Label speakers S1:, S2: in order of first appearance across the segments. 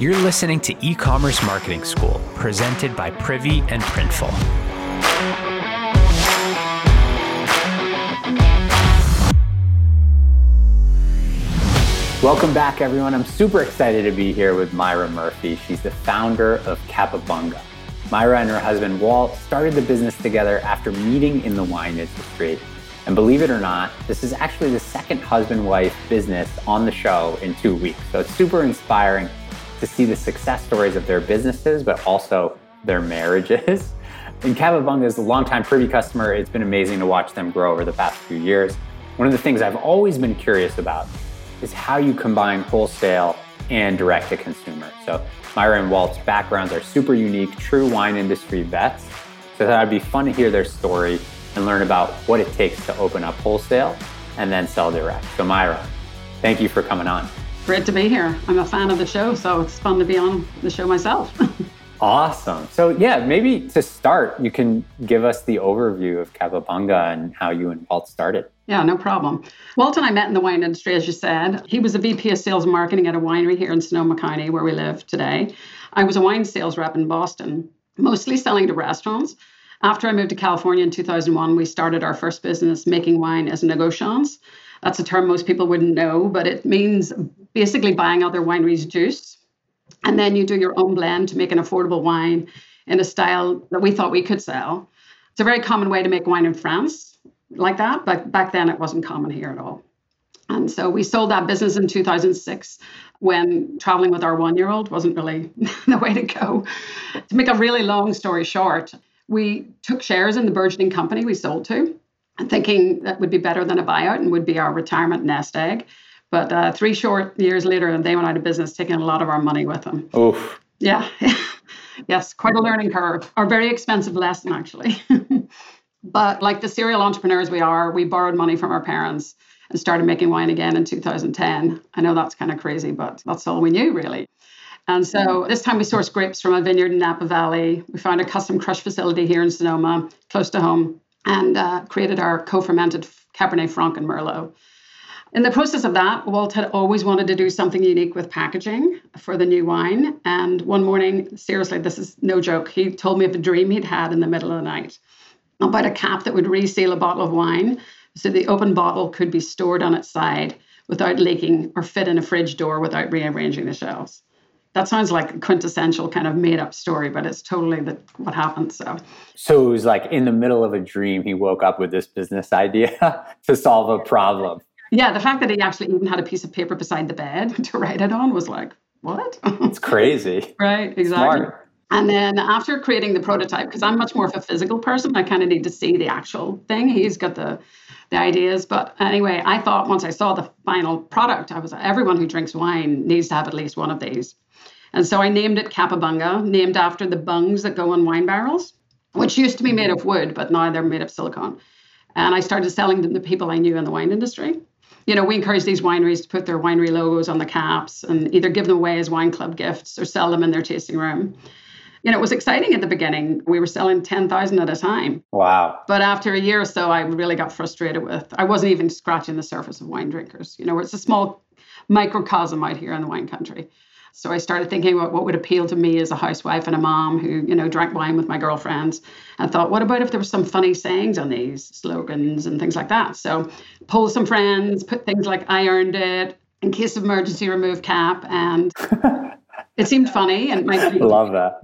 S1: You're listening to E Commerce Marketing School, presented by Privy and Printful. Welcome back, everyone. I'm super excited to be here with Myra Murphy. She's the founder of Capabunga. Myra and her husband Walt started the business together after meeting in the wine industry. And believe it or not, this is actually the second husband wife business on the show in two weeks. So it's super inspiring to see the success stories of their businesses, but also their marriages. And Capabunga is a longtime Privy customer. It's been amazing to watch them grow over the past few years. One of the things I've always been curious about is how you combine wholesale and direct to consumer. So Myra and Walt's backgrounds are super unique, true wine industry vets. So that would be fun to hear their story and learn about what it takes to open up wholesale and then sell direct. So Myra, thank you for coming on.
S2: Great to be here. I'm a fan of the show, so it's fun to be on the show myself.
S1: awesome. So, yeah, maybe to start, you can give us the overview of Capabunga and how you and Walt started.
S2: Yeah, no problem. Walt and I met in the wine industry, as you said. He was a VP of sales and marketing at a winery here in Sonoma County, where we live today. I was a wine sales rep in Boston, mostly selling to restaurants. After I moved to California in 2001, we started our first business making wine as negociants. That's a term most people wouldn't know, but it means basically buying other wineries' juice. And then you do your own blend to make an affordable wine in a style that we thought we could sell. It's a very common way to make wine in France like that, but back then it wasn't common here at all. And so we sold that business in 2006 when traveling with our one year old wasn't really the way to go. To make a really long story short, we took shares in the burgeoning company we sold to thinking that would be better than a buyout and would be our retirement nest egg. But uh, three short years later, they went out of business, taking a lot of our money with them.
S1: Oof.
S2: Yeah. yes, quite a learning curve. Or very expensive lesson, actually. but like the serial entrepreneurs we are, we borrowed money from our parents and started making wine again in 2010. I know that's kind of crazy, but that's all we knew, really. And so this time we sourced grapes from a vineyard in Napa Valley. We found a custom crush facility here in Sonoma, close to home and uh, created our co-fermented Cabernet Franc and Merlot. In the process of that, Walt had always wanted to do something unique with packaging for the new wine. And one morning, seriously, this is no joke, he told me of a dream he'd had in the middle of the night about a cap that would reseal a bottle of wine so the open bottle could be stored on its side without leaking or fit in a fridge door without rearranging the shelves that sounds like a quintessential kind of made up story, but it's totally the, what happened. So,
S1: so it was like in the middle of a dream, he woke up with this business idea to solve a problem.
S2: Yeah, the fact that he actually even had a piece of paper beside the bed to write it on was like, what?
S1: it's crazy.
S2: right, exactly. Smart. And then after creating the prototype, because I'm much more of a physical person, I kind of need to see the actual thing. He's got the the ideas. But anyway, I thought once I saw the final product, I was everyone who drinks wine needs to have at least one of these. And so I named it Capabunga, named after the bungs that go on wine barrels, which used to be made of wood, but now they're made of silicone. And I started selling them to people I knew in the wine industry. You know, we encourage these wineries to put their winery logos on the caps and either give them away as wine club gifts or sell them in their tasting room. You know, it was exciting at the beginning. We were selling 10,000 at a time.
S1: Wow.
S2: But after a year or so, I really got frustrated with, I wasn't even scratching the surface of wine drinkers. You know, it's a small microcosm out here in the wine country. So I started thinking about what would appeal to me as a housewife and a mom who, you know, drank wine with my girlfriends. and thought, what about if there were some funny sayings on these slogans and things like that? So pull some friends, put things like I earned it, in case of emergency, remove cap. And it seemed funny and my
S1: love that.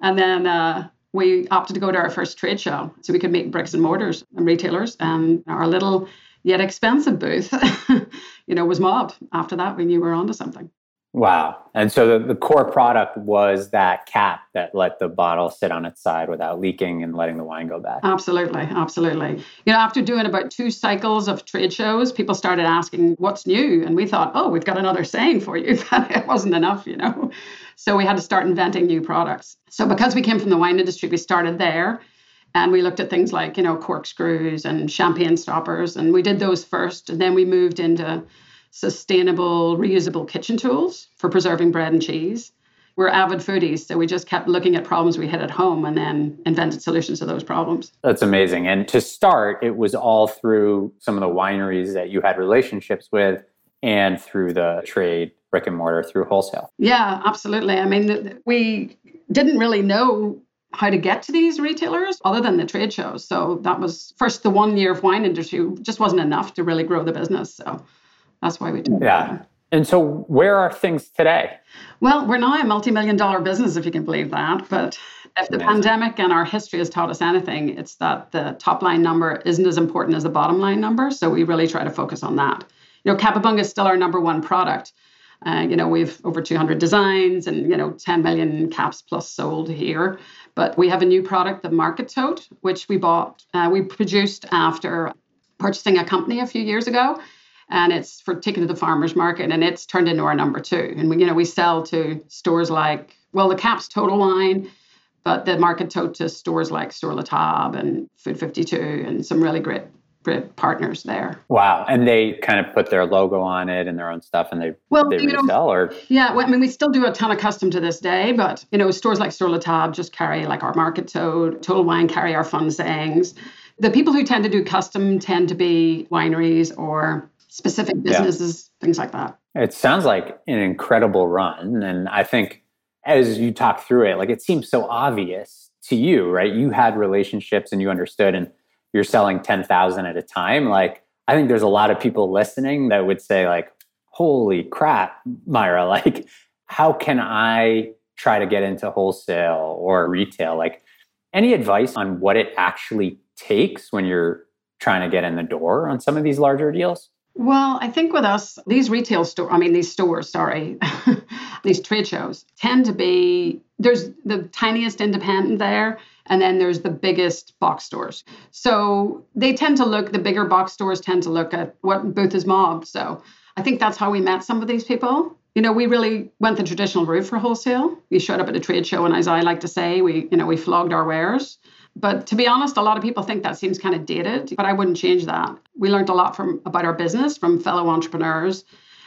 S2: And then uh, we opted to go to our first trade show so we could meet bricks and mortars and retailers. And our little yet expensive booth, you know, was mobbed. After that, we knew we were onto something.
S1: Wow. And so the, the core product was that cap that let the bottle sit on its side without leaking and letting the wine go bad.
S2: Absolutely. Absolutely. You know, after doing about two cycles of trade shows, people started asking, what's new? And we thought, oh, we've got another saying for you. But it wasn't enough, you know. So we had to start inventing new products. So because we came from the wine industry, we started there. And we looked at things like, you know, corkscrews and champagne stoppers. And we did those first. And then we moved into sustainable, reusable kitchen tools for preserving bread and cheese. We're avid foodies, so we just kept looking at problems we had at home and then invented solutions to those problems.
S1: That's amazing. And to start, it was all through some of the wineries that you had relationships with and through the trade brick and mortar through wholesale.
S2: Yeah, absolutely. I mean, we didn't really know how to get to these retailers other than the trade shows. So that was first the one year of wine industry just wasn't enough to really grow the business. So that's why we did
S1: yeah. That. And so, where are things today?
S2: Well, we're now a multi million dollar business, if you can believe that. But if the Amazing. pandemic and our history has taught us anything, it's that the top line number isn't as important as the bottom line number. So, we really try to focus on that. You know, Capabunga is still our number one product. Uh, you know, we've over 200 designs and, you know, 10 million caps plus sold here. But we have a new product, the Market Tote, which we bought, uh, we produced after purchasing a company a few years ago and it's for taking to the farmers market and it's turned into our number two and we you know we sell to stores like well the caps total wine but the market tote to stores like Sur La Table and Food 52 and some really great great partners there.
S1: Wow. And they kind of put their logo on it and their own stuff and they well, they resell know, or
S2: Yeah, well, I mean we still do a ton of custom to this day, but you know, stores like Sur La Table just carry like our market tote, Total Wine carry our fun sayings. The people who tend to do custom tend to be wineries or specific businesses, yeah. things like that.
S1: It sounds like an incredible run. And I think as you talk through it, like it seems so obvious to you, right? You had relationships and you understood, and you're selling 10,000 at a time. Like, I think there's a lot of people listening that would say, like, holy crap, Myra, like, how can I try to get into wholesale or retail? Like, any advice on what it actually takes when you're trying to get in the door on some of these larger deals?
S2: Well, I think with us, these retail store, I mean, these stores, sorry, these trade shows tend to be there's the tiniest independent there, and then there's the biggest box stores. So they tend to look, the bigger box stores tend to look at what booth is mob. So I think that's how we met some of these people. You know, we really went the traditional route for wholesale. We showed up at a trade show, and as I like to say, we, you know, we flogged our wares. But to be honest, a lot of people think that seems kind of dated, but I wouldn't change that. We learned a lot from about our business from fellow entrepreneurs.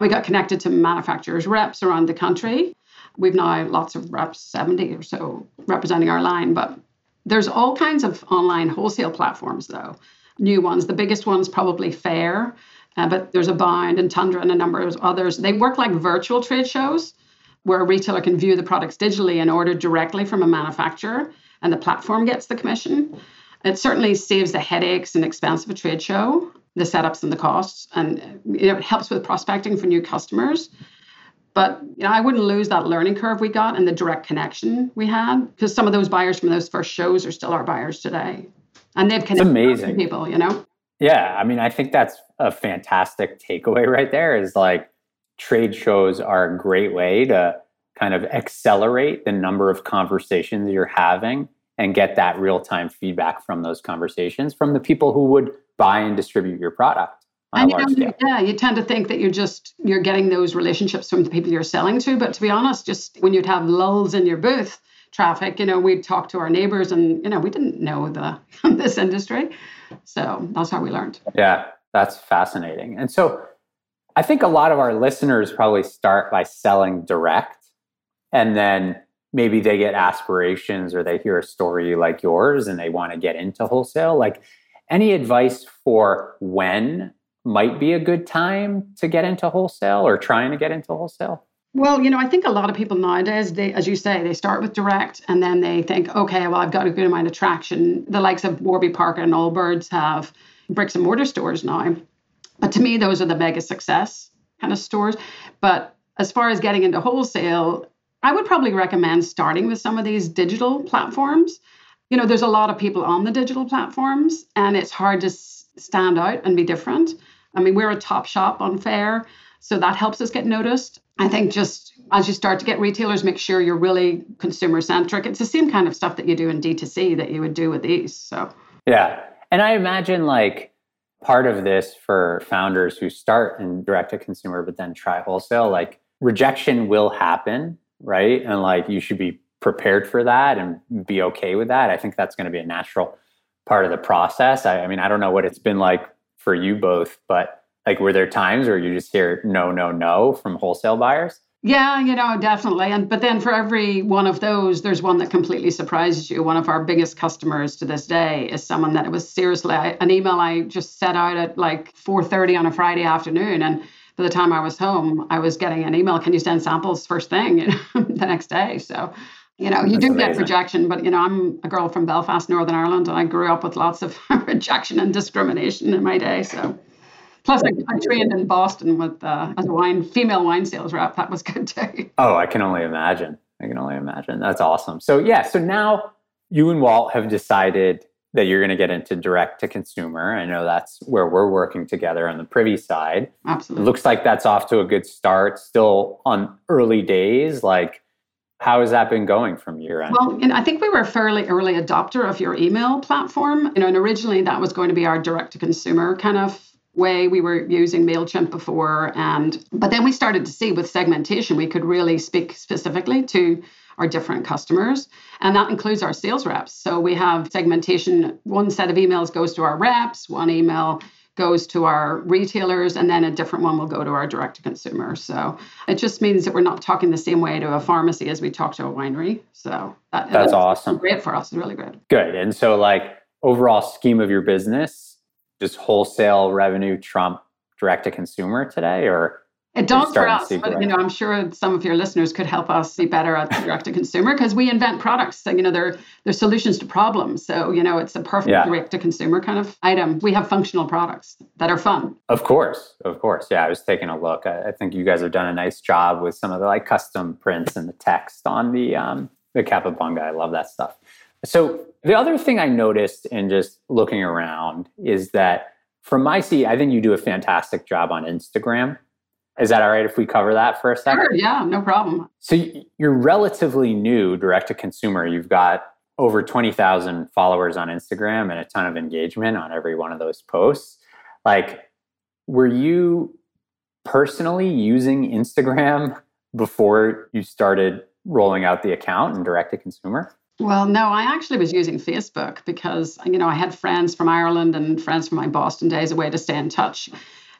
S2: We got connected to manufacturers reps around the country. We've now lots of reps, 70 or so, representing our line. But there's all kinds of online wholesale platforms, though, new ones. The biggest one's probably Faire, uh, but there's a Abound and Tundra and a number of others. They work like virtual trade shows where a retailer can view the products digitally and order directly from a manufacturer and the platform gets the commission. It certainly saves the headaches and expense of a trade show, the setups and the costs, and you know, it helps with prospecting for new customers. But you know, I wouldn't lose that learning curve we got and the direct connection we had because some of those buyers from those first shows are still our buyers today, and they've connected amazing. people. You know.
S1: Yeah, I mean, I think that's a fantastic takeaway right there. Is like trade shows are a great way to kind of accelerate the number of conversations you're having and get that real time feedback from those conversations from the people who would buy and distribute your product.
S2: and you um, know, yeah, you tend to think that you're just you're getting those relationships from the people you're selling to, but to be honest, just when you'd have lulls in your booth traffic, you know, we'd talk to our neighbors, and you know, we didn't know the this industry, so that's how we learned.
S1: Yeah, that's fascinating. And so, I think a lot of our listeners probably start by selling direct and then maybe they get aspirations or they hear a story like yours and they want to get into wholesale like any advice for when might be a good time to get into wholesale or trying to get into wholesale
S2: well, you know, I think a lot of people nowadays, they, as you say, they start with direct and then they think, okay, well, I've got a good amount of traction. The likes of Warby Parker and Allbirds have bricks and mortar stores now. But to me, those are the mega success kind of stores. But as far as getting into wholesale, I would probably recommend starting with some of these digital platforms. You know, there's a lot of people on the digital platforms, and it's hard to stand out and be different. I mean, we're a top shop on Faire, so that helps us get noticed. I think just as you start to get retailers, make sure you're really consumer centric. It's the same kind of stuff that you do in D2C that you would do with these. So,
S1: yeah. And I imagine like part of this for founders who start in direct to consumer, but then try wholesale, like rejection will happen right? And like you should be prepared for that and be okay with that. I think that's going to be a natural part of the process. I, I, mean, I don't know what it's been like for you both, but like were there times where you just hear no, no, no from wholesale buyers?
S2: Yeah, you know, definitely. And but then for every one of those, there's one that completely surprises you. One of our biggest customers to this day is someone that it was seriously an email I just set out at like 4:30 on a Friday afternoon, and by the time I was home, I was getting an email, can you send samples first thing you know, the next day? So, you know, you That's do amazing. get rejection, but you know, I'm a girl from Belfast, Northern Ireland, and I grew up with lots of rejection and discrimination in my day. So Plus, I, I, trained in Boston with uh, as a wine female wine sales rep. That was good too.
S1: Oh, I can only imagine. I can only imagine. That's awesome. So yeah, so now you and Walt have decided that you're going to get into direct to consumer. I know that's where we're working together on the privy side.
S2: Absolutely.
S1: It looks like that's off to a good start. Still on early days. Like, how has that been going from your end?
S2: Well, I think we were a fairly early adopter of your email platform. You know, and originally that was going to be our direct to consumer kind of way we were using mailchimp before and but then we started to see with segmentation we could really speak specifically to our different customers. And that includes our sales reps. So we have segmentation. One set of emails goes to our reps, one email goes to our retailers, and then a different one will go to our direct to consumer. So it just means that we're not talking the same way to a pharmacy as we talk to a winery. So
S1: that, that's awesome.
S2: Great for us. It's really good.
S1: Good. And so, like, overall scheme of your business, does wholesale revenue trump direct to consumer today, or
S2: it does for us, but you know, I'm sure some of your listeners could help us be better at direct to consumer because we invent products. So, you know, they're they're solutions to problems. So, you know, it's a perfect yeah. direct to consumer kind of item. We have functional products that are fun.
S1: Of course, of course. Yeah, I was taking a look. I, I think you guys have done a nice job with some of the like custom prints and the text on the um, the Capabunga. I love that stuff. So the other thing I noticed in just looking around is that from my seat, I think you do a fantastic job on Instagram is that all right if we cover that for a second?
S2: Sure, yeah, no problem.
S1: So you're relatively new direct to consumer. You've got over 20,000 followers on Instagram and a ton of engagement on every one of those posts. Like, were you personally using Instagram before you started rolling out the account and direct to consumer?
S2: Well, no, I actually was using Facebook because, you know, I had friends from Ireland and friends from my Boston days, a way to stay in touch.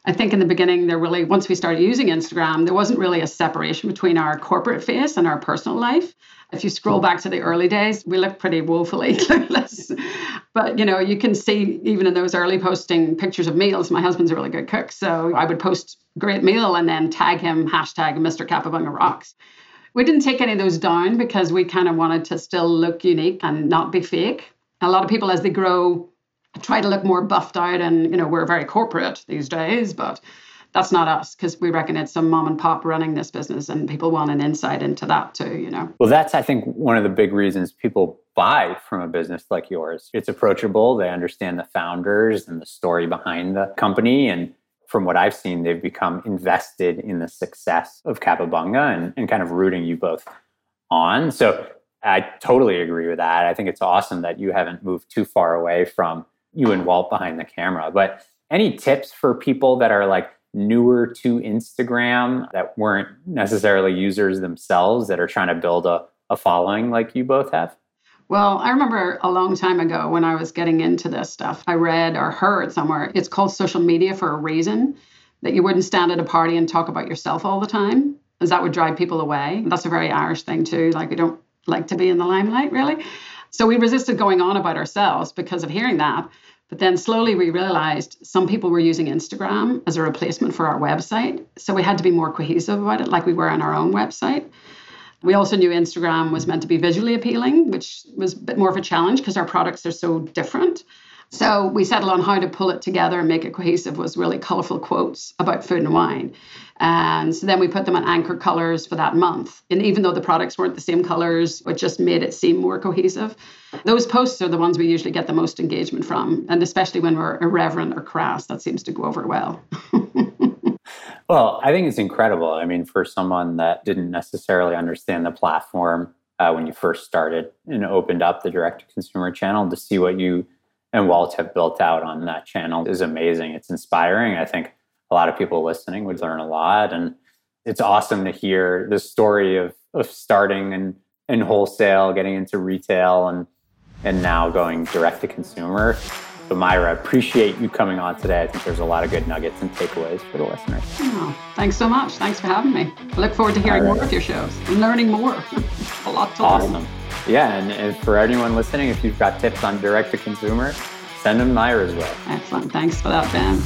S2: I think in the beginning, there really, once we started using Instagram, there wasn't really a separation between our corporate face and our personal life. If you scroll back to the early days, we looked pretty woefully clueless. but you know, you can see even in those early posting pictures of meals. My husband's a really good cook, so I would post great meal and then tag him hashtag Mr. Capabunga Rocks. We didn't take any of those down because we kind of wanted to still look unique and not be fake. A lot of people, as they grow try to look more buffed out and you know we're very corporate these days but that's not us because we reckon it's some mom and pop running this business and people want an insight into that too you know.
S1: Well that's i think one of the big reasons people buy from a business like yours. It's approachable they understand the founders and the story behind the company and from what i've seen they've become invested in the success of capabunga and, and kind of rooting you both on. So i totally agree with that. I think it's awesome that you haven't moved too far away from you and Walt behind the camera. But any tips for people that are like newer to Instagram that weren't necessarily users themselves that are trying to build a, a following like you both have?
S2: Well, I remember a long time ago when I was getting into this stuff, I read or heard somewhere it's called social media for a reason that you wouldn't stand at a party and talk about yourself all the time, as that would drive people away. That's a very Irish thing, too. Like, we don't like to be in the limelight, really. So we resisted going on about ourselves because of hearing that. But then slowly we realized some people were using Instagram as a replacement for our website. So we had to be more cohesive about it, like we were on our own website. We also knew Instagram was meant to be visually appealing, which was a bit more of a challenge because our products are so different. So we settled on how to pull it together and make it cohesive was really colorful quotes about food and wine. And so then we put them on anchor colors for that month. And even though the products weren't the same colors, it just made it seem more cohesive. Those posts are the ones we usually get the most engagement from. And especially when we're irreverent or crass, that seems to go over well.
S1: well, I think it's incredible. I mean, for someone that didn't necessarily understand the platform uh, when you first started and opened up the direct to consumer channel to see what you and Walt have built out on that channel is amazing. It's inspiring. I think a lot of people listening would learn a lot. And it's awesome to hear the story of, of starting in, in wholesale, getting into retail, and, and now going direct to consumer. So, Myra, I appreciate you coming on today. I think there's a lot of good nuggets and takeaways for the listeners.
S2: Oh, thanks so much. Thanks for having me. I look forward to hearing right. more of your shows and learning more. a lot to
S1: awesome.
S2: learn.
S1: Yeah, and, and for anyone listening, if you've got tips on direct to consumer, send them Myra's way.
S2: Excellent. Thanks for that, Ben.